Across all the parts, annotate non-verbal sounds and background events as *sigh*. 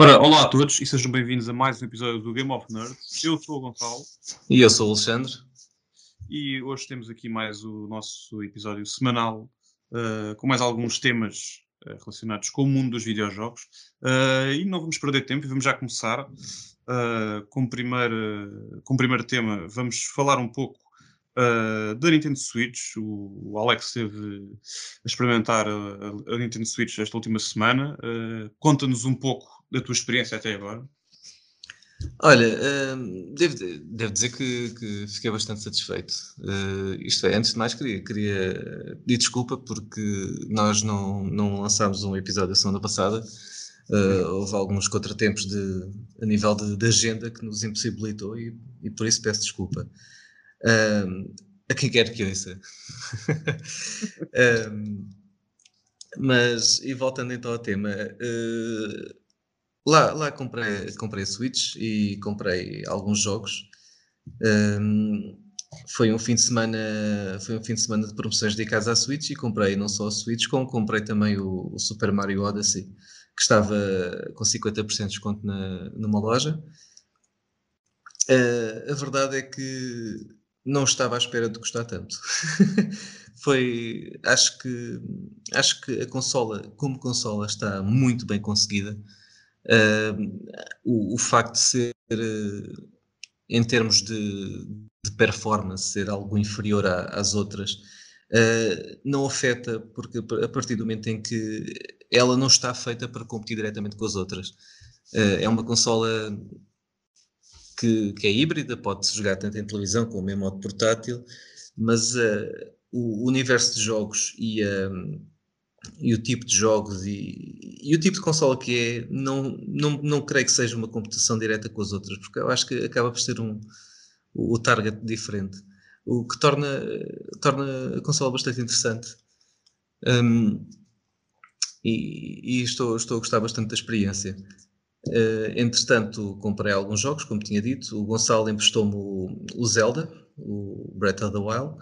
Ora, olá a todos e sejam bem-vindos a mais um episódio do Game of Nerds. Eu sou o Gonçalo. E eu sou o Alexandre. E hoje temos aqui mais o nosso episódio semanal uh, com mais alguns temas uh, relacionados com o mundo dos videojogos. Uh, e não vamos perder tempo e vamos já começar. com, o primeiro, com o primeiro tema, vamos falar um pouco uh, da Nintendo Switch. O, o, Alex esteve a experimentar a, a, Nintendo Switch esta última semana. Uh, Conta-nos um pouco da tua experiência até agora. Olha, uh, devo, devo, dizer que, que, fiquei bastante satisfeito. Uh, isto é, antes de mais, queria, queria pedir desculpa porque nós não, não lançámos um episódio a semana passada. Uh, houve alguns contratempos de, a nível de, de, agenda que nos impossibilitou e, e por isso peço desculpa. Um, a quem quer que ouça. *laughs* um, mas, e voltando então ao tema, uh, lá, lá comprei, comprei Switch e comprei alguns jogos. Um, foi um fim de semana foi um fim de semana de promoções dedicadas à Switch e comprei não só a Switch como comprei também o, o Super Mario Odyssey que estava com 50% de desconto na, numa loja uh, a verdade é que não estava à espera de gostar tanto. *laughs* Foi, acho que, acho que a consola, como consola, está muito bem conseguida. O, o, facto de ser, uh, em termos de, de, performance, ser algo inferior às outras, uh, não afeta, porque a partir do momento em que ela não está feita para competir diretamente com as outras. é uma consola que, que é híbrida, pode-se jogar tanto em televisão como em modo portátil, mas uh, o universo de jogos e, uh, e, o tipo de jogos e, e, o tipo de consola que é, não, não, não creio que seja uma competição direta com as outras, porque eu acho que acaba por ser um, o, target diferente, o que torna, torna a consola bastante interessante. Um, e, e estou, estou a gostar bastante da experiência. Uh, entretanto, comprei alguns jogos, como tinha dito. O Gonçalo emprestou-me o, o, Zelda, o Breath of the Wild.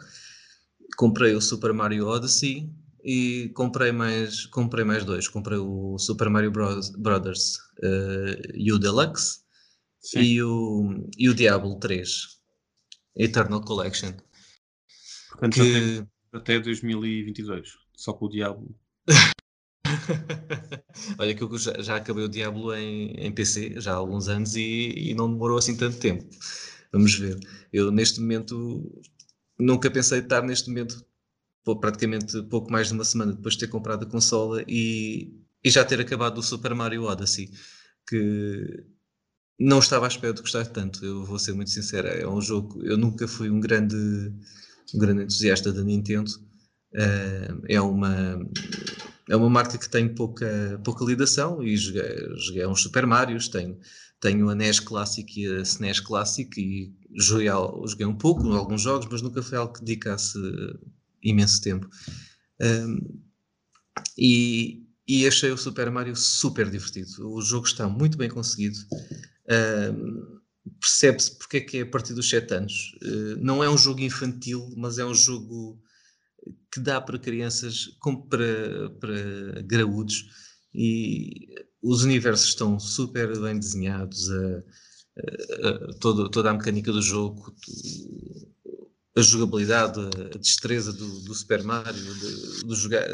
Comprei o Super Mario Odyssey e comprei mais, comprei mais dois. Comprei o Super Mario Bros, Brothers uh, e o Deluxe e o, e o Diablo 3 Eternal Collection. Portanto, que... até 2022, só com o Diablo. *laughs* Olha que eu já, já, acabei o Diablo em, em PC já há alguns anos e, e, não demorou assim tanto tempo. Vamos ver. Eu neste momento nunca pensei estar neste momento praticamente pouco mais de uma semana depois de ter comprado a consola e, e já ter acabado o Super Mario Odyssey que não estava à espera de gostar tanto. Eu vou ser muito sincero, é um jogo. Eu nunca fui um grande, um grande entusiasta da Nintendo. Uh, é uma é uma marca que tem pouca, pouca lidação e joguei, joguei uns Super Marios, tenho, tenho a NES Classic e a SNES Classic e joguei, joguei um pouco alguns jogos, mas nunca foi algo que dedicasse imenso tempo. Um, e, e achei o Super Mario super divertido. O jogo está muito bem conseguido. Um, Percebe-se porque é que é a partir dos 7 anos. Uh, não é um jogo infantil, mas é um jogo que dá para crianças como para, para graúdos e os universos estão super bem desenhados, toda, toda a mecânica do jogo, a jogabilidade, a destreza do, do Super Mario, do, jogar,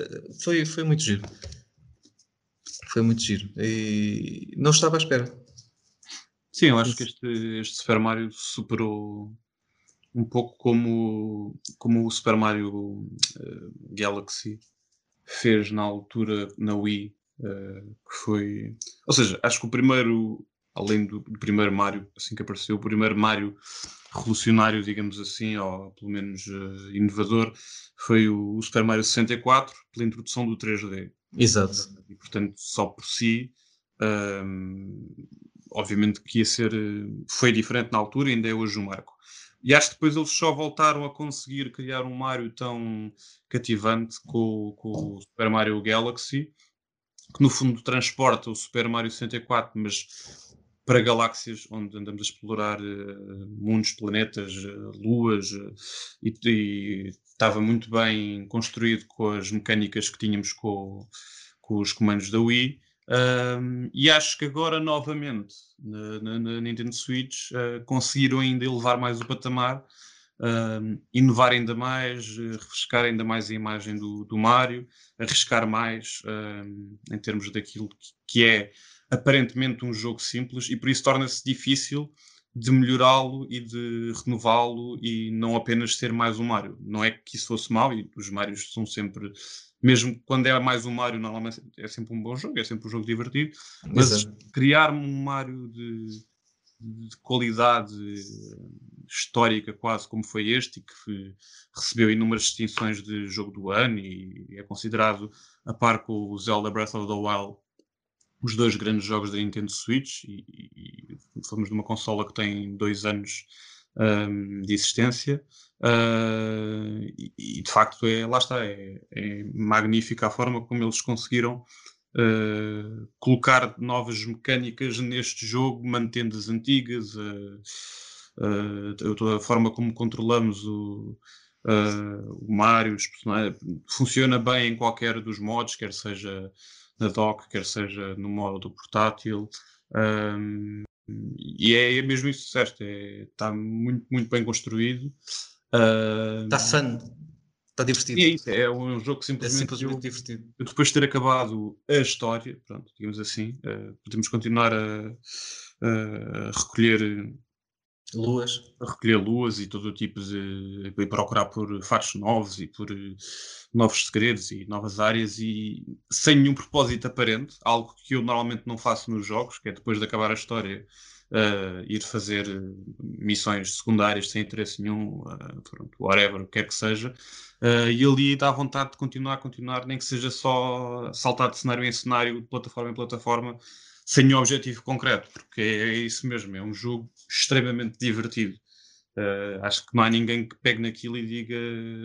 foi, foi muito giro. Foi muito giro. E não estava à espera. Sim, eu acho que este, este Super Mario superou um pouco como, como o Super Mario uh, Galaxy fez na altura na Wii, uh, que foi. Ou seja, acho que o primeiro, além do, do, primeiro Mario, assim que apareceu, o primeiro Mario revolucionário, digamos assim, ou pelo menos uh, inovador, foi o, o, Super Mario 64, pela introdução do 3D. Exato. E portanto, só por si. obviamente que ia ser. Foi diferente na altura, ainda é hoje um marco. E acho que depois eles só voltaram a conseguir criar um Mario tão cativante com, com o Super Mario Galaxy, que no fundo transporta o Super Mario 64, mas para galáxias onde andamos a explorar uh, mundos, planetas, uh, luas, uh, e, e, estava muito bem construído com as mecânicas que tínhamos com, com os comandos da Wii. Um, e acho que agora, novamente, na, na, na Nintendo Switch, conseguiram ainda elevar mais o patamar, inovar ainda mais, refrescar ainda mais a imagem do, do Mario, arriscar mais em termos daquilo que, que, é aparentemente um jogo simples e por isso torna-se difícil de melhorá-lo e de renová-lo e não apenas ser mais um Mario. Não é que isso fosse mau, e os Marios são sempre mesmo quando é mais um Mario, normalmente é sempre um bom jogo, é sempre um jogo divertido, mas Exato. criar um Mario de, de, qualidade histórica, quase como foi este, e que recebeu inúmeras distinções de jogo do ano e é considerado, a par com o Zelda Breath of the Wild, os dois grandes jogos da Nintendo Switch, e, e, falamos de uma consola que tem dois anos um, de existência. Uh, e, e, de facto, é, lá está, é, é, magnífica a forma como eles conseguiram uh, colocar novas mecânicas neste jogo, mantendo as antigas, uh, toda a forma como controlamos o, o Mario, os funciona bem em qualquer dos modos, quer seja na dock, quer seja no modo portátil. Um, e é, é mesmo isso certo, está é, muito, muito bem construído. Está uh, fun, está divertido. E é isso, é um jogo que simplesmente, é simplesmente eu, divertido. Eu depois de ter acabado a história, pronto, digamos assim, uh, podemos continuar a, a recolher luas. Recolher luas e todo o tipo de. e procurar por fatos novos e por novos segredos e novas áreas e sem nenhum propósito aparente, algo que eu normalmente não faço nos jogos, que é depois de acabar a história. Uh, ir fazer missões secundárias sem interesse nenhum, uh, pronto, whatever, o que quer que seja, uh, e ali dá vontade de continuar, continuar, nem que seja só saltar de cenário em cenário, de plataforma em plataforma, sem nenhum objetivo concreto, porque é, é isso mesmo, é um jogo extremamente divertido. Uh, acho que não há ninguém que pegue naquilo e diga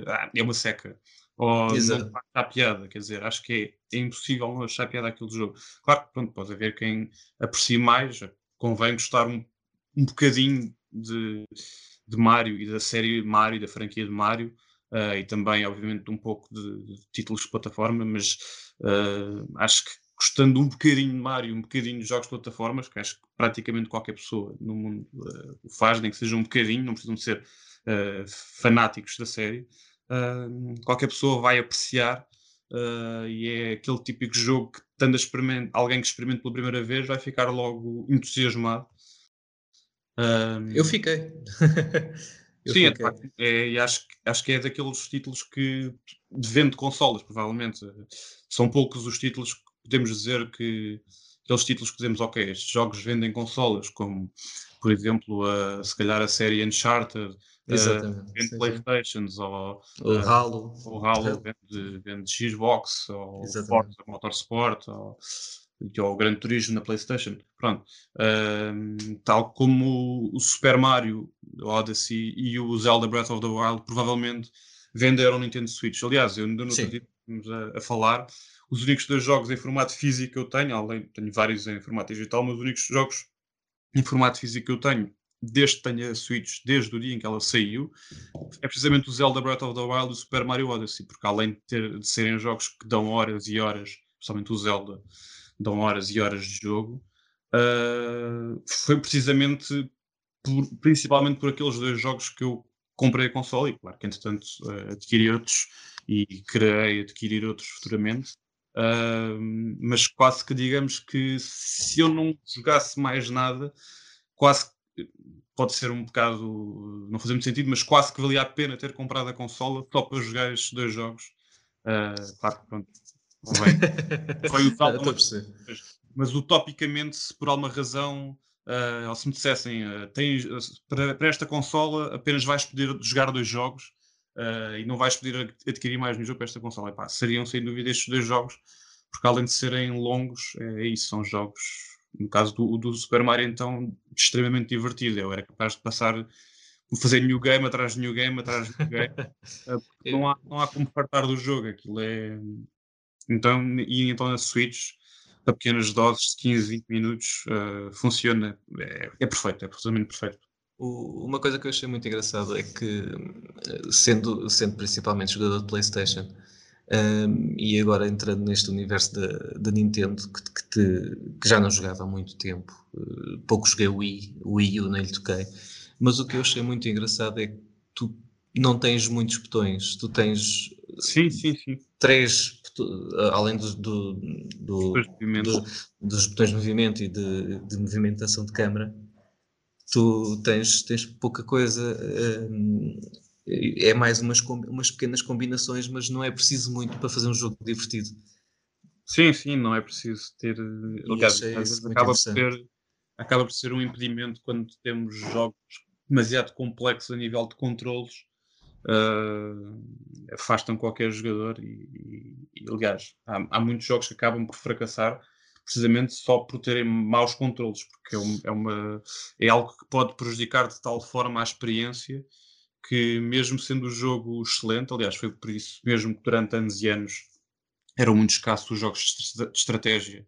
ah, é uma seca ou Exato. não achar piada, quer dizer, acho que é, é impossível não achar piada aquele jogo. Claro que pronto, pode haver quem aprecie mais, convém gostar um, um bocadinho de, de Mario e da série Mario, da franquia de Mario, uh, e também, obviamente, um pouco de, de títulos de plataforma, mas uh, acho que gostando um bocadinho de Mario, um bocadinho de jogos de plataformas, que acho que praticamente qualquer pessoa no mundo uh, o faz, nem que seja um bocadinho, não precisam de ser uh, fanáticos da série, uh, qualquer pessoa vai apreciar e é aquele típico jogo que, tendo alguém que experimente pela primeira vez, vai ficar logo entusiasmado. Eu fiquei. *laughs* Eu Sim, é, é, acho, acho que é daqueles títulos que vende consolas, provavelmente. São poucos os títulos podemos dizer que aqueles títulos que dizemos, ok, estes jogos vendem consolas, como por exemplo, a, se calhar a série Uncharted, Exatamente. Vende Playstations, ou o uh, Halo, o Halo vende, vende Xbox, ou Forza Motorsport, ou, ou o Gran Turismo na Playstation. Pronto. Uh, tal como o Super Mario Odyssey e o Zelda Breath of the Wild provavelmente venderam no Nintendo Switch. Aliás, eu ainda não estou a, a falar os únicos dois jogos em formato físico que eu tenho, além tenho vários em formato digital, mas os únicos jogos em formato físico que eu tenho, desde que tenho a Switch, desde o dia em que ela saiu, é precisamente o Zelda Breath of the Wild e o Super Mario Odyssey, porque além de, ter, de serem jogos que dão horas e horas, principalmente o Zelda, dão horas e horas de jogo, uh, foi precisamente por, principalmente por aqueles dois jogos que eu comprei a console e claro que entretanto uh, adquiri outros e querei adquirir outros futuramente Uh, mas quase que digamos que se eu não jogasse mais nada, quase pode ser um bocado, não fazer muito sentido, mas quase que valia a pena ter comprado a consola só para jogar estes dois jogos. Uh, claro que pronto, *laughs* foi o tal, mas, mas utopicamente, se por alguma razão uh, ou se me dissessem uh, tens, para, para, esta consola apenas vais poder jogar dois jogos, uh, e não vais poder adquirir mais nenhum jogo para esta consola. Epá, seriam sem dúvida estes dois jogos, porque além de serem longos, é, isso, são jogos, no caso do, do Super Mario, então, extremamente divertido. Eu era capaz de passar fazer new game atrás de new game atrás de new game *laughs* uh, não, há, não há como fartar do jogo aquilo é então e então na Switch a pequenas doses de 15, 20 minutos uh, funciona é, é, perfeito, é absolutamente perfeito o, uma coisa que eu achei muito engraçado é que, sendo, sendo principalmente jogador de PlayStation, Um, e agora entrando neste universo da, Nintendo que, que, te, que, já não jogava há muito tempo, uh, pouco joguei o Wii, o Wii U nem lhe toquei, mas o que eu achei muito engraçado é que tu não tens muitos botões, tu tens sim, sim, sim. três, além do, do, do, do dos botões de movimento e de, de movimentação de câmara, tu tens, tens pouca coisa. Um, é mais umas, umas pequenas combinações, mas não é preciso muito para fazer um jogo divertido. Sim, sim, não é preciso ter. Aliás, às vezes acaba por, ser, acaba por ser um impedimento quando temos jogos demasiado complexos a nível de controles. Uh, afastam qualquer jogador e, e, e aliás, há, há, muitos jogos que acabam por fracassar precisamente só por terem maus controles, porque é, um, é, uma, é algo que pode prejudicar de tal forma a experiência que mesmo sendo o jogo excelente, aliás, foi por isso mesmo que durante anos e anos eram muito escassos os jogos de estratégia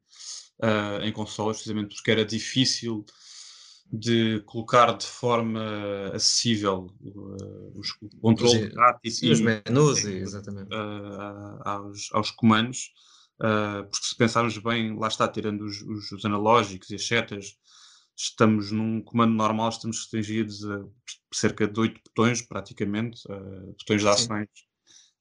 uh, em consoles, precisamente porque era difícil de colocar de forma acessível uh, os controles e os menus, exatamente. Uh, aos, aos comandos, porque se pensarmos bem, lá está, tirando os, os, os analógicos e as setas, estamos num comando normal, estamos restringidos a cerca de oito botões, praticamente, uh, botões de ações.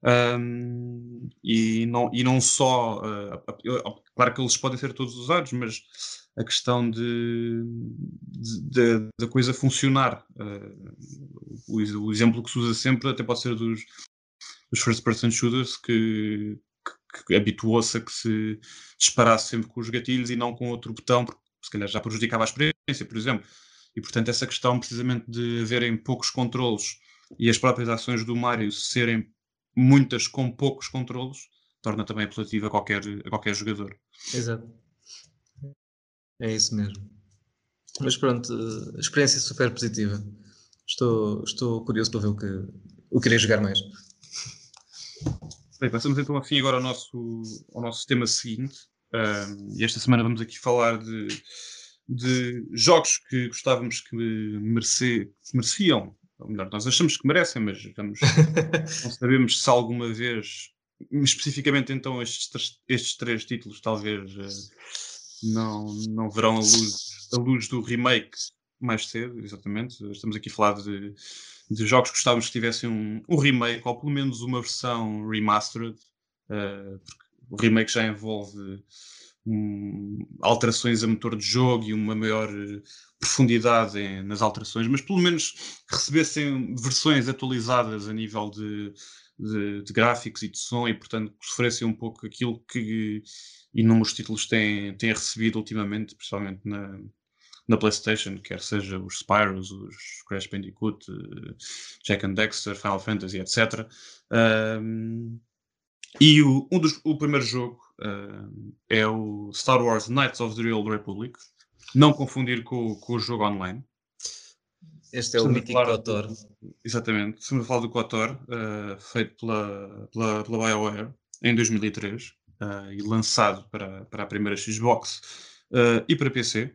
Um, e, não, e não só, uh, claro que eles podem ser todos usados, mas a questão de, da coisa funcionar. Uh, o, o, exemplo que se usa sempre até pode ser dos, dos first person shooters que, que, habituou-se a que se disparasse sempre com os gatilhos e não com outro botão, porque se calhar já prejudicava a experiência, por exemplo. E portanto, essa questão precisamente de haverem poucos controlos e as próprias ações do Mario serem muitas com poucos controlos torna também apelativo a qualquer, a qualquer jogador. Exato. É isso mesmo. Mas pronto, experiência super positiva. Estou, estou curioso para ver o que, o que irei jogar mais. Bem, passamos então afim agora ao nosso, ao nosso tema seguinte. Um, e esta semana vamos aqui falar de de jogos que gostávamos que, merece, que mereciam, ou melhor, nós achamos que merecem, mas vamos, *laughs* não sabemos se alguma vez, especificamente então estes, estes três títulos talvez uh, não, não verão a luz, a luz do remake mais cedo, exatamente. Estamos aqui a falar de, de jogos que gostávamos que tivessem um, um remake, ou pelo menos uma versão remastered, uh, porque o remake já envolve um, alterações a motor de jogo e uma maior eh, profundidade em, nas alterações, mas pelo menos recebessem versões atualizadas a nível de, de, de, gráficos e de som e, portanto, sofressem um pouco aquilo que inúmeros títulos têm, têm recebido ultimamente, principalmente na, na PlayStation, quer seja os Spyros, os Crash Bandicoot, uh, Jack and Dexter, Final Fantasy, etc. Um, e o, um dos, o primeiro jogo uh, é o Star Wars Knights of the Real Republic. Não confundir com, com o jogo online. Este é o mítico KOTOR. Exatamente. Estamos a falar do KOTOR, uh, feito pela, pela, pela BioWare em 2003 uh, ah, e lançado para, para a primeira Xbox e para PC.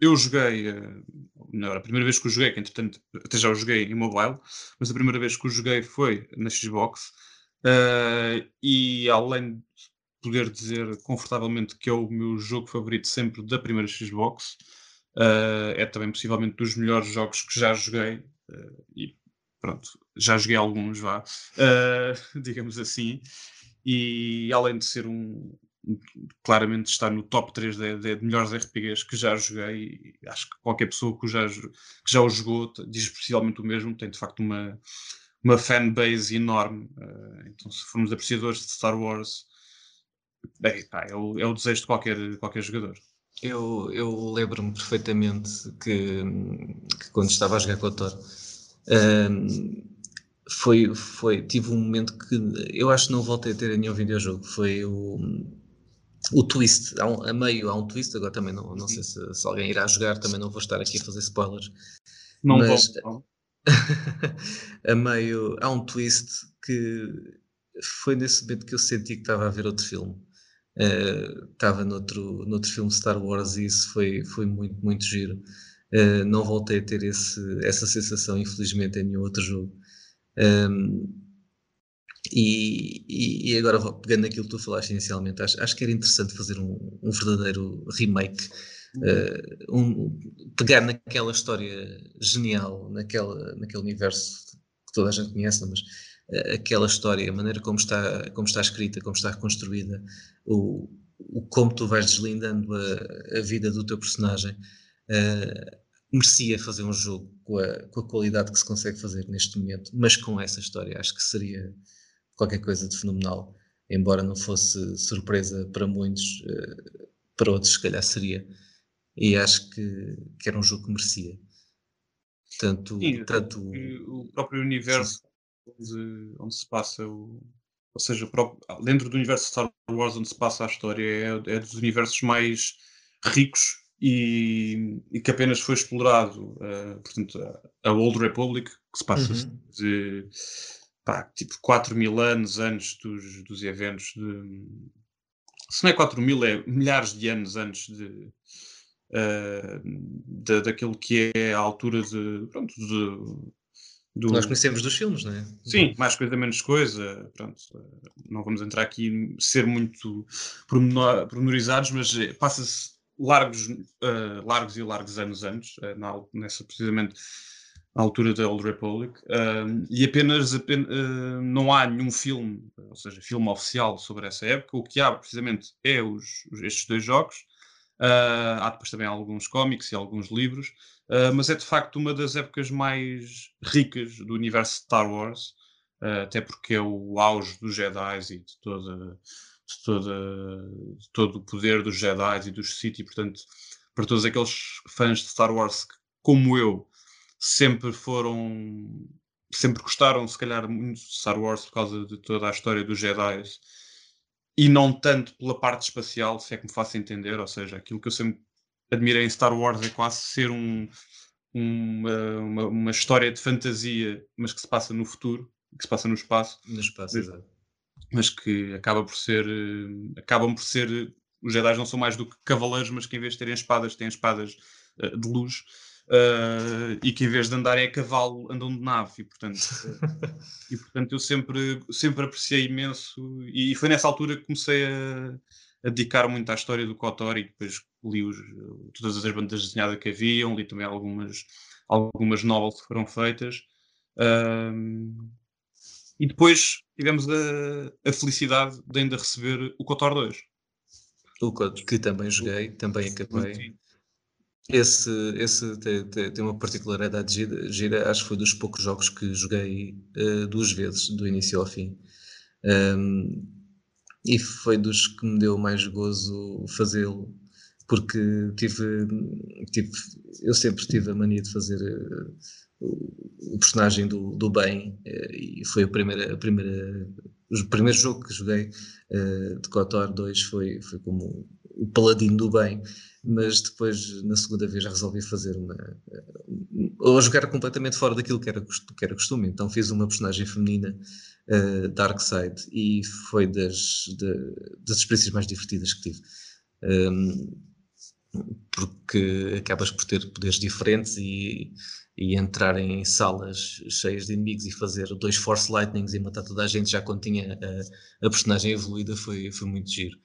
Eu joguei, não, a primeira vez que o joguei, que entretanto até já o joguei em mobile, mas a primeira vez que o joguei foi na Xbox Uh, e além de poder dizer confortavelmente que é o meu jogo favorito sempre da primeira Xbox, uh, é também possivelmente dos melhores jogos que já joguei. Uh, e pronto, já joguei alguns, vá, *laughs* digamos assim. E além de ser um, claramente está no top 3 de, de, melhores RPGs que já joguei. Acho que qualquer pessoa que já, que já o jogou diz especialmente o mesmo. Tem de facto uma, uma fanbase enorme. Uh, então, se formos apreciadores de Star Wars, pá, é, o, é, o, desejo de qualquer, qualquer jogador. Eu, eu lembro-me perfeitamente que, que, quando estava a jogar com o Thor, uh, foi, foi, tive um momento que eu acho que não voltei a ter nenhum videojogo. Foi o, o twist, há um, a meio há um twist, agora também não, não sei se, se, alguém irá jogar, também não vou estar aqui a fazer spoilers. Não mas, vou. *laughs* a meio. Há um twist que foi nesse momento que eu senti que estava a ver outro filme. Uh, estava noutro, noutro filme Star Wars e isso foi, foi muito, muito giro. Uh, não voltei a ter esse, essa sensação, infelizmente, em nenhum outro jogo. Um, ehm, E, e, agora, pegando naquilo que tu falaste inicialmente, acho, acho que era interessante fazer um, um verdadeiro remake, uh, um, pegar naquela história genial, naquela, naquele universo que toda a gente conhece, mas uh, aquela história, a maneira como está, como está escrita, como está construída, o, o como tu vais deslindando a, a vida do teu personagem, uh, merecia fazer um jogo com a, com a qualidade que se consegue fazer neste momento, mas com essa história. Acho que seria qualquer coisa de fenomenal, embora não fosse surpresa para muitos, uh, para outros se calhar seria. E acho que, que era um jogo que merecia. Tanto, Sim, tanto o próprio universo onde, onde, se passa o. Ou seja, próprio, dentro do universo Star Wars onde se passa a história é, é dos universos mais ricos e, e, que apenas foi explorado, uh, portanto, a, a, Old Republic, que se passa uhum. de pá, tipo 4 mil anos antes dos, dos eventos de. Se não é 4 mil, é milhares de anos antes de, uh, de, daquilo que é a altura de. Pronto, de, do... Nós conhecemos dos filmes, não é? Sim, mais coisa, menos coisa. Pronto, não vamos entrar aqui ser muito pormenorizados, mas eh, passa-se largos, uh, largos e largos anos antes, uh, nessa precisamente à altura da Old Republic, uh, e apenas, apenas uh, não há nenhum filme, ou seja, filme oficial sobre essa época. O que há precisamente é os, estes dois jogos. Uh, há depois também alguns cómics e alguns livros, mas é de facto uma das épocas mais ricas do universo Star Wars, até porque é o auge dos Jedi e de toda. De, toda, de todo o poder dos Jedi e dos Sith, e portanto, para todos aqueles fãs de Star Wars que, como eu, sempre foram. Sempre gostaram, se calhar, muito de Star Wars por causa de toda a história dos Jedi e não tanto pela parte espacial, se é que me faço entender. Ou seja, aquilo que eu sempre admirei em Star Wars é quase ser um, uma, uma, uma, história de fantasia, mas que se passa no futuro, que se passa no espaço. No espaço, mas, exato. Mas que acaba por ser. Eh, acabam por ser. Os Jedi não são mais do que cavaleiros, mas que em vez de terem espadas, têm espadas uh, de luz uh, e que em vez de andarem a cavalo andam de nave e portanto, *laughs* e, portanto eu sempre, sempre apreciei imenso e foi nessa altura que comecei a, a dedicar muito à história do Kotor e depois li os, todas as bandas desenhadas que haviam, li também algumas, algumas novels que foram feitas. Uh, e depois tivemos a, a, felicidade de ainda receber o Kotor 2 o que também joguei, também acabei. Esse, esse tem, tem, uma particularidade gira, gira, acho que foi dos poucos jogos que joguei uh, duas vezes, do início ao fim. Um, e foi dos que me deu mais gozo fazê-lo, porque tive, tive, eu sempre tive a mania de fazer uh, o, personagem do, do bem, uh, e foi a primeira, a primeira, o primeiro jogo que joguei de KOTOR 2 foi, foi como o paladino do bem mas depois na segunda vez resolvi fazer uma ou jogar completamente fora daquilo que era, que era costume, então fiz uma personagem feminina uh, Dark Side e foi das, de, das experiências mais divertidas que tive. Um, porque acabas por ter poderes diferentes e, e entrar em salas cheias de inimigos e fazer dois Force Lightnings e matar toda a gente já quando tinha a, a personagem evoluída foi, foi muito giro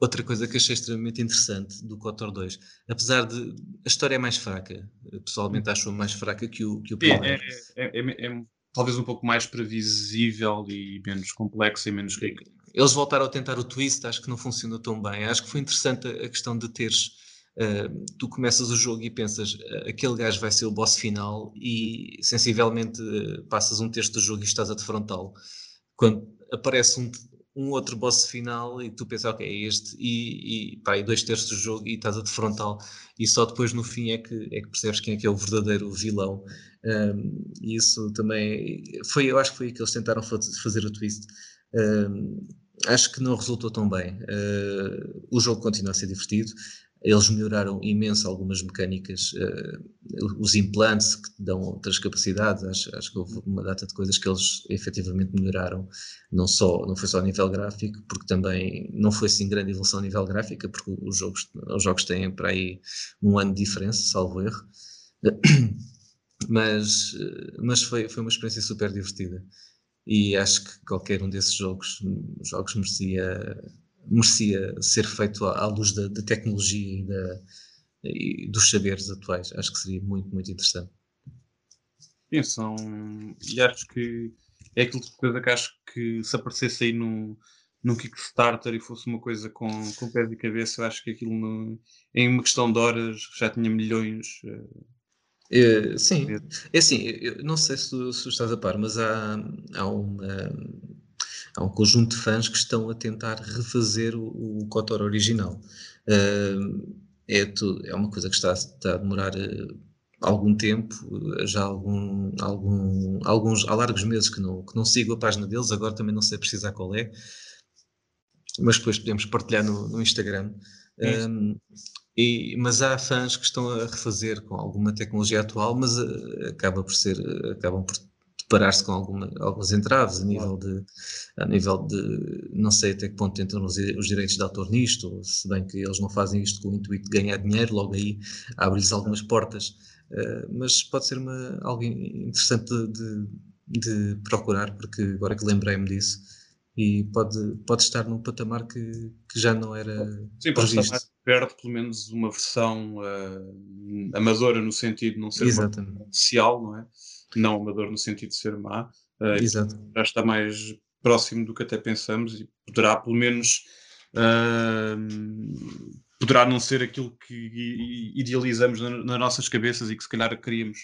outra coisa que achei extremamente interessante do KOTOR 2, apesar de a história é mais fraca, pessoalmente acho-a mais fraca que o, que o primeiro. É, é, é, é, talvez um pouco mais previsível e menos complexa e menos rica. Eles voltaram a tentar o twist, acho que não funcionou tão bem. Acho que foi interessante a, questão de teres. Uh, tu começas o jogo e pensas aquele gajo vai ser o boss final e sensivelmente passas um terço do jogo e estás a defrontá-lo. Quando aparece um, um outro boss final e tu pensas, ok, é este, e, e, pá, e dois terços do jogo e estás a defrontá-lo, e só depois no fim é que, é que percebes quem é que é o verdadeiro vilão. Um, e isso também foi, eu acho que foi que eles tentaram fazer o twist. Um, acho que não resultou tão bem. Uh, o jogo continua a ser divertido. Eles melhoraram imenso algumas mecânicas, uh, os implantes que dão outras capacidades, acho, acho, que houve uma data de coisas que eles efetivamente melhoraram, não, só, não foi só a nível gráfico, porque também não foi assim grande evolução a nível gráfico, porque os jogos, os jogos têm para aí um ano de diferença, salvo erro, *coughs* mas, mas foi, foi uma experiência super divertida. e acho que qualquer um desses jogos, jogos merecia, merecia ser feito à, à luz da, da, tecnologia e, da, e dos saberes atuais. Acho que seria muito, muito interessante. Sim, são. E acho que é aquilo de coisa que acho que se aparecesse aí num, num Kickstarter e fosse uma coisa com, com pés e cabeça, eu acho que aquilo no, em uma questão de horas já tinha milhões. É, sim, é assim, eu não sei se se estás a par, mas há, há, uma, há um conjunto de fãs que estão a tentar refazer o, o KOTOR original. Uh, é, tu, é uma coisa que está, está a demorar uh, algum tempo, já algum, algum, alguns, há largos meses que não, que não sigo a página deles, agora também não sei precisar qual é, mas depois podemos partilhar no, no Instagram. Um, e, mas há fãs que estão a refazer com alguma tecnologia atual, mas uh, acaba por ser, uh, acabam por deparar-se com alguma, alguns entraves a nível, de, a nível de, não sei até que ponto entram os, os direitos de autor nisto, se bem que eles não fazem isto com o intuito de ganhar dinheiro, logo aí abre-lhes algumas portas, uh, mas pode ser uma, algo interessante de, de, de procurar, porque agora que lembrei-me disso, e pode, pode estar num patamar que, que já não era Sim, pode estar mais perto, pelo menos uma versão uh, amadora no sentido de não ser oficial, não é? Não amador no sentido de ser má. Uh, Exato. Já está mais próximo do que até pensamos e poderá pelo menos uh, poderá não ser aquilo que idealizamos na, nas nossas cabeças e que se calhar queríamos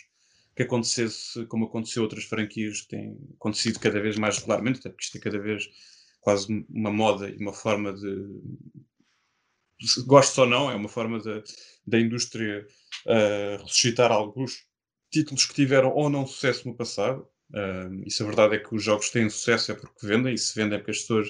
que acontecesse como aconteceu outras franquias que têm acontecido cada vez mais regularmente, até porque isto é cada vez quase uma moda e uma forma de. Gosto ou não, é uma forma da indústria uh, ressuscitar alguns títulos que tiveram ou não sucesso no passado. E se a verdade é que os jogos têm sucesso é porque vendem, e se vendem é porque as pessoas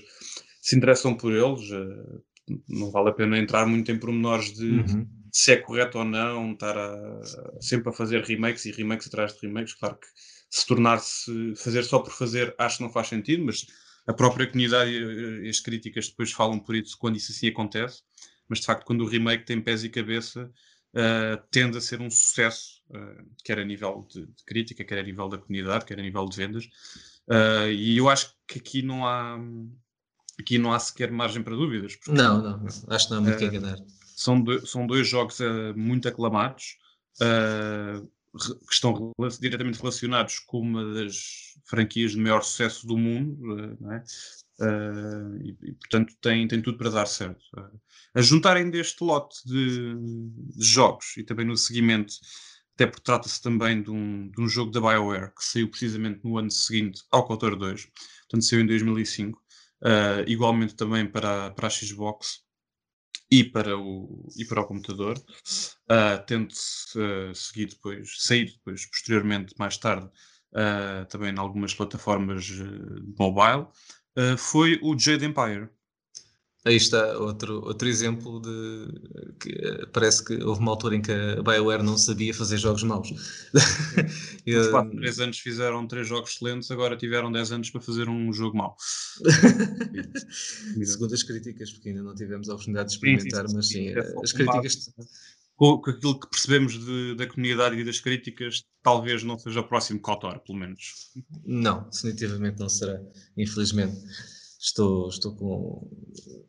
se interessam por eles. Uh, não vale a pena entrar muito em pormenores de. Uhum se é correto ou não estar a, sempre a fazer remakes e remakes atrás de remakes. Claro que se tornar-se fazer só por fazer, acho que não faz sentido, mas a própria comunidade e as críticas depois falam por isso quando isso assim acontece. Mas de facto, quando o remake tem pés e cabeça, uh, tende a ser um sucesso, uh, quer a nível de, de, crítica, quer a nível da comunidade, quer a nível de vendas. Uh, e eu acho que aqui não há aqui não há sequer margem para dúvidas. Porque, não, não, acho que não há muito que enganar. São, de, são dois jogos uh, muito aclamados, uh, que estão diretamente relacionados com uma das franquias de maior sucesso do mundo, uh, é? e, portanto tem, tem tudo para dar certo. a juntarem deste lote de, de, jogos e também no seguimento, até porque trata-se também de um, de um jogo da BioWare que saiu precisamente no ano seguinte ao Cotor 2, portanto saiu em 2005, igualmente também para, para a Xbox e para o, e para o computador, uh, tendo uh, seguir depois, sair depois, posteriormente, mais tarde, uh, também em algumas plataformas de mobile, foi o Jade Empire. Aí está outro, outro exemplo de que eh, parece que houve uma altura em que a BioWare não sabia fazer jogos maus. *laughs* Os quatro, três anos fizeram três jogos excelentes, agora tiveram 10 anos para fazer um jogo mau. *laughs* Segundo as críticas, porque ainda não tivemos a oportunidade de experimentar, sim, sim, mas sim, é as críticas. Com aquilo que percebemos de, da comunidade e das críticas, talvez não seja o próximo KOTOR, pelo menos. Não, definitivamente não será, infelizmente estou, estou, com,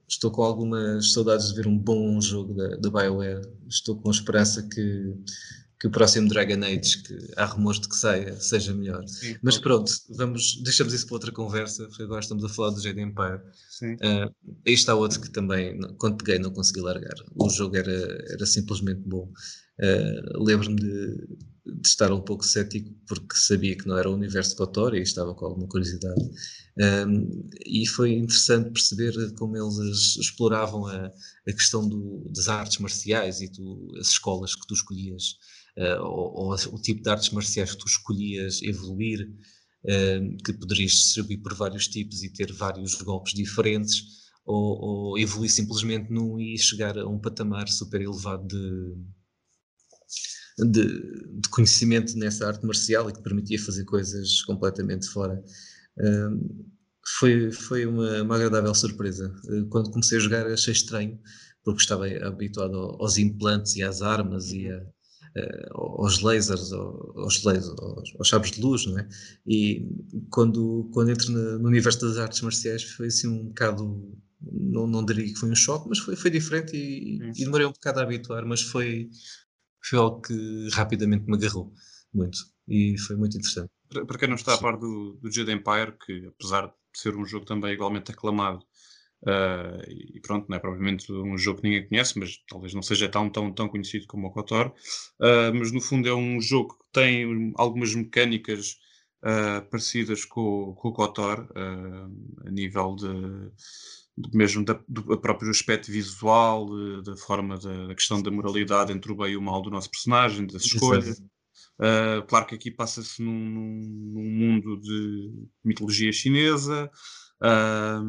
estou com algumas saudades de ver um bom jogo da, da BioWare. Estou com esperança que, que o próximo Dragon Age, que há rumores de que saia, seja melhor. Sim, Mas pronto, vamos, deixamos isso para outra conversa, porque agora estamos a falar do Jade Empire. Sim. Uh, aí está outro que também, quando peguei, não consegui largar. O jogo era, era simplesmente bom. Uh, Lembro-me de, de, estar um pouco cético porque sabia que não era o universo de Kotor e estava com alguma curiosidade. Um, e foi interessante perceber como eles exploravam a, a questão do, das artes marciais e do, as escolas que tu escolhias, ou, ou, o tipo de artes marciais que tu escolhias evoluir, uh, que poderias distribuir por vários tipos e ter vários golpes diferentes, ou, ou evoluir simplesmente num e chegar a um patamar super elevado de, de, de, conhecimento nessa arte marcial e que permitia fazer coisas completamente fora foi, foi uma, uma, agradável surpresa. Uh, quando comecei a jogar achei estranho, porque estava habituado aos implantes e às armas e a, aos lasers, aos, lasers aos, aos chaves de luz, não é? E quando, quando entro no, universo das artes marciais foi assim um bocado, não, não diria que foi um choque, mas foi, foi diferente e, e demorei um bocado a habituar, mas foi, foi algo que rapidamente me agarrou muito e foi muito interessante. Para quem não está a par do, do Jade Empire, que apesar de ser um jogo também igualmente aclamado Uh, e pronto, não é provavelmente um jogo que ninguém conhece, mas talvez não seja tão, tão, tão conhecido como o KOTOR. Uh, mas no fundo é um jogo que tem algumas mecânicas uh, parecidas com, com o KOTOR, a nível de, de mesmo da, do próprio aspecto visual, de, da forma da, da, questão da moralidade entre o bem e o mal do nosso personagem, das escolhas. claro que aqui passa-se num, num mundo de mitologia chinesa. Uh,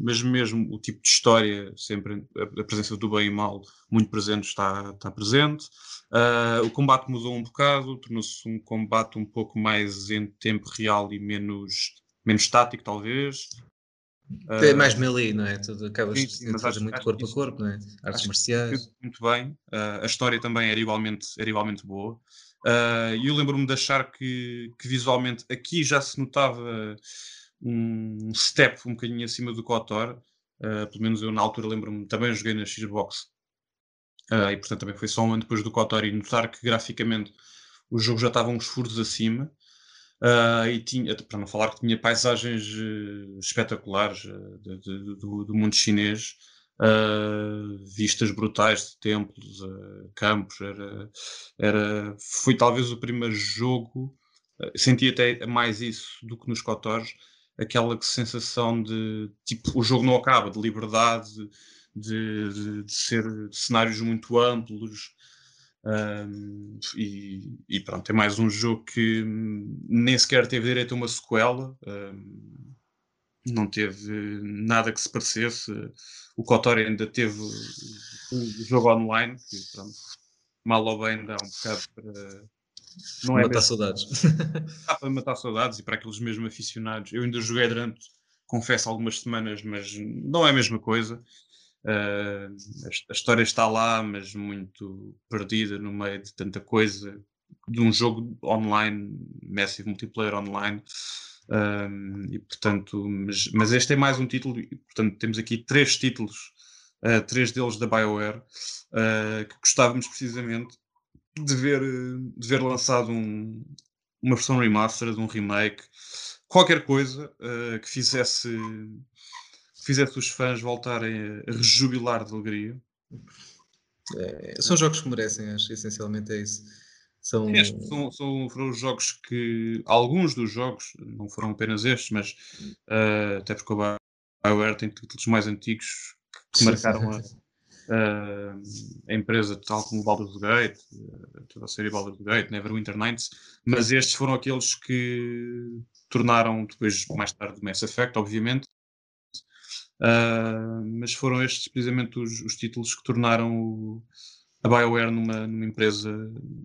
mas mesmo o tipo de história, sempre a, presença do bem e mal muito presente está, está presente. Uh, o combate mudou um bocado, tornou-se um combate um pouco mais em tempo real e menos, menos estático, talvez. É mais melee, não é? Tudo acaba sim, mas acho, muito acho corpo a corpo, não é? Artes marciais. Muito bem. Uh, a história também era igualmente, era igualmente boa. E eu lembro-me de achar que, que visualmente aqui já se notava um step um bocadinho acima do KOTOR. Uh, pelo menos eu na altura lembro-me, também joguei na Xbox. Uh, e portanto também foi só um ano depois do KOTOR e notar que graficamente o jogo já estava uns furos acima. Uh, e tinha, para não falar que tinha paisagens espetaculares de, de, do, do, mundo chinês, vistas brutais de templos, campos. Era, era, foi talvez o primeiro jogo, senti até mais isso do que nos KOTORs, aquela sensação de tipo o jogo não acaba, de liberdade, de, de, de ser cenários muito amplos. Um, e, e, pronto, é mais um jogo que nem sequer teve direito a uma sequela, um, não teve nada que se parecesse. O Kotor ainda teve um jogo online, que pronto, mal ou bem dá um bocado para não é matar saudades. Dá *laughs* para matar saudades e para aqueles mesmo aficionados. Eu ainda joguei durante, confesso, algumas semanas, mas não é a mesma coisa. Uh, a, história está lá, mas muito perdida no meio de tanta coisa. De um jogo online, massive multiplayer online. Um, e portanto, mas, mas, este é mais um título, e portanto temos aqui três títulos, uh, três deles da BioWare, uh, que gostávamos precisamente de ver, de ver lançado um, uma versão remastered, um remake, qualquer coisa uh, que fizesse que fizesse os fãs voltarem a, rejubilar de alegria. É, são jogos que merecem, acho, essencialmente é isso. São... são, são, foram os jogos que. Alguns dos jogos, não foram apenas estes, mas uh, até porque o BioWare tem títulos mais antigos que marcaram a, *laughs* Uh, a empresa tal como o Baldur's Gate, uh, toda a série Baldur's Gate, Neverwinter Nights, mas estes foram aqueles que tornaram depois, mais tarde, Mass Effect, obviamente, uh, mas foram estes precisamente os, os títulos que tornaram o, a BioWare numa, numa empresa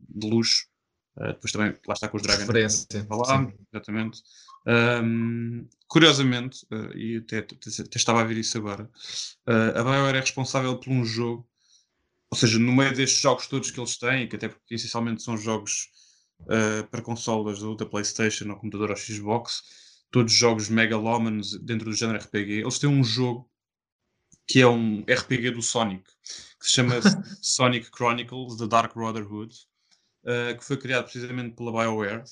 de luxo. Uh, depois também, lá está com os Dragon. Referência. Falámos, exatamente. Um, curiosamente, uh, e até, até, até, estava a ver isso agora, uh, a BioWare é responsável por um jogo, ou seja, no meio destes jogos todos que eles têm, que até porque essencialmente são jogos uh, para consolas ou da PlayStation ou computador ou Xbox, todos jogos megalomans dentro do género RPG, eles têm um jogo que é um RPG do Sonic, que se chama *laughs* Sonic Chronicles The Dark Brotherhood, que foi criado precisamente pela BioWare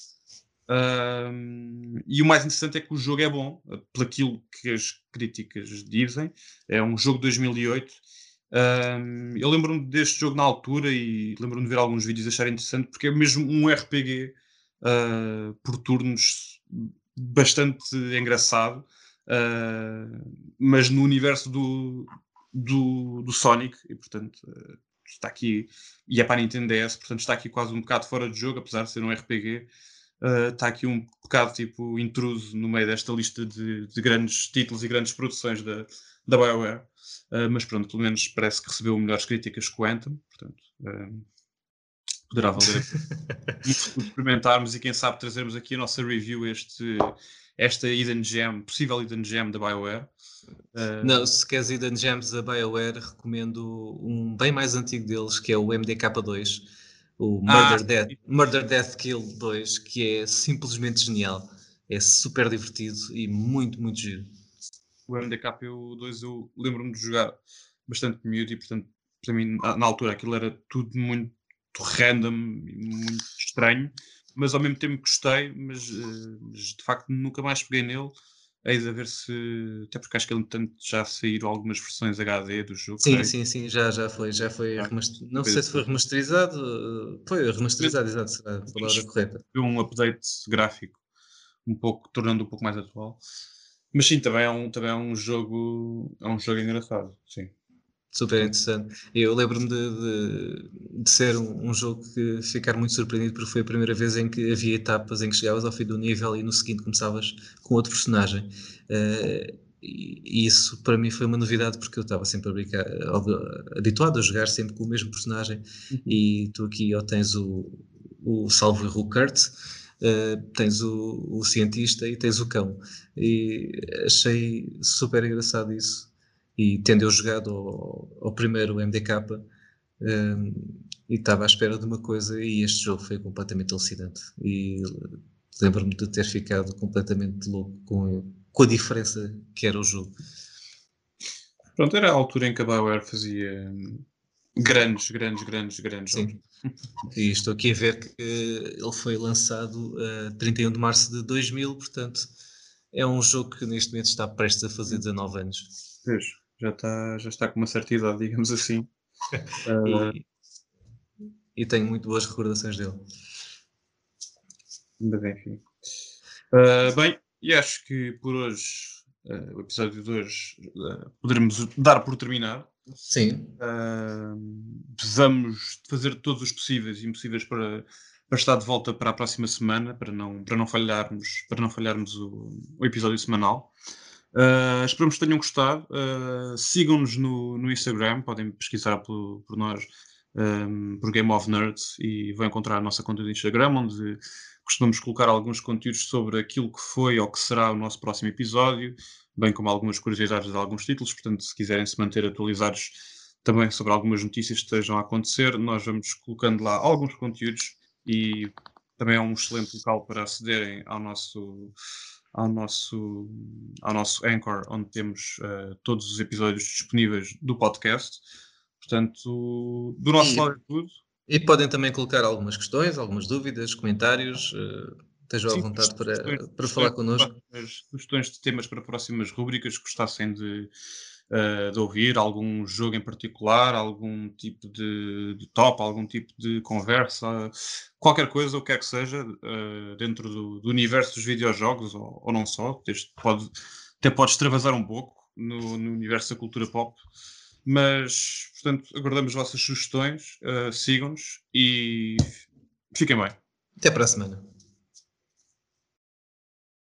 e o mais interessante é que o jogo é bom, pelo aquilo que as críticas dizem. É um jogo de 2008. Um, eu lembro-me deste jogo na altura e lembro-me de ver alguns vídeos e achar interessante porque é mesmo um RPG uh, ah, por turnos bastante engraçado, uh, mas no universo do, do, do Sonic, e portanto uh, está aqui, e é para a Nintendo DS, portanto está aqui quase um bocado fora de jogo, apesar de ser um RPG está uh, aqui um bocado tipo intruso no meio desta lista de, de grandes títulos e grandes produções da, da BioWare. Uh, mas pronto, pelo menos parece que recebeu melhores críticas que o Anthem, portanto uh, poderá valer *laughs* experimentarmos e quem sabe trazermos aqui a nossa review este, esta Hidden Gem, possível Hidden Gem da BioWare. Uh... Não, se queres Hidden Gems da BioWare, recomendo um bem mais antigo deles, que é o MDK2 o Murder, ah, Death, Murder Death Kill 2, que é simplesmente genial. É super divertido e muito, muito giro. O MDK 2 eu lembro-me de jogar bastante miúdo e, portanto, para mim, na altura, aquilo era tudo muito random, muito estranho, mas ao mesmo tempo gostei, mas, uh, mas de facto nunca mais peguei nele. Eis a ver se. Até porque acho que ele, tanto já saíram algumas versões HD do jogo. Sim, sim, sim, já, já foi. Já foi ah, remaster... Não sei se foi remasterizado. Foi remasterizado, exato, será a palavra correta. Um update gráfico, um pouco, tornando um pouco mais atual. Mas sim, também é um, também é um jogo. É um jogo engraçado, sim. Super interessante. Eu lembro-me de, de, de, ser um, um, jogo que ficar muito surpreendido porque foi a primeira vez em que havia etapas em que chegavas ao fim do nível e no seguinte começavas com outro personagem. Uh, e isso para mim foi uma novidade porque eu estava sempre a brincar, habituado a jogar sempre com o mesmo personagem e tu aqui ou tens o, o salvo erro Kurt, uh, tens o, o cientista e tens o cão. E achei super engraçado isso e tendo eu jogado ao, ao primeiro MDK um, e estava à espera de uma coisa e este jogo foi completamente alucinante e lembro-me de ter ficado completamente louco com, com a diferença que era o jogo. Pronto, era a altura em que a BioWare fazia hum, grandes, grandes, grandes, grandes Sim. jogos. *laughs* E estou aqui a ver que ele foi lançado a uh, 31 de março de 2000, portanto é um jogo que neste momento está prestes a fazer 19 anos. Vejo já está, já está com uma certa idade, digamos assim. uh, *laughs* e, e, tenho muito boas recordações dele. Mas enfim. Uh, bem, e acho que por hoje, uh, o episódio de hoje, poderemos dar por terminado. Sim. precisamos fazer todos os possíveis e impossíveis para, para estar de volta para a próxima semana, para não, para não falharmos, para não falharmos o, o episódio semanal. Uh, esperamos que tenham gostado. Uh, Sigam-nos no, no, Instagram, podem pesquisar por, por nós, um, por Game of Nerds, e vão encontrar a nossa conta do Instagram, onde costumamos colocar alguns conteúdos sobre aquilo que foi ou que será o nosso próximo episódio, bem como algumas curiosidades de alguns títulos. Portanto, se quiserem se manter atualizados também sobre algumas notícias que estejam a acontecer, nós vamos colocando lá alguns conteúdos e também é um excelente local para acederem ao nosso ao nosso, ao nosso Anchor, onde temos uh, todos os episódios disponíveis do podcast. Portanto, do nosso e, lado é tudo. E podem também colocar algumas questões, algumas dúvidas, comentários. Uh, estejam Sim, à vontade para, para falar connosco. Sugestões de temas para próximas rubricas que gostassem de, uh, de ouvir, algum jogo em particular, algum tipo de, de, top, algum tipo de conversa, qualquer coisa, o que quer que seja, uh, dentro do, do, universo dos videojogos, ou, ou não só, pode, até pode extravasar um pouco no, no, universo da cultura pop. Mas, portanto, aguardamos as vossas sugestões, uh, sigam-nos e fiquem bem. Até para a semana.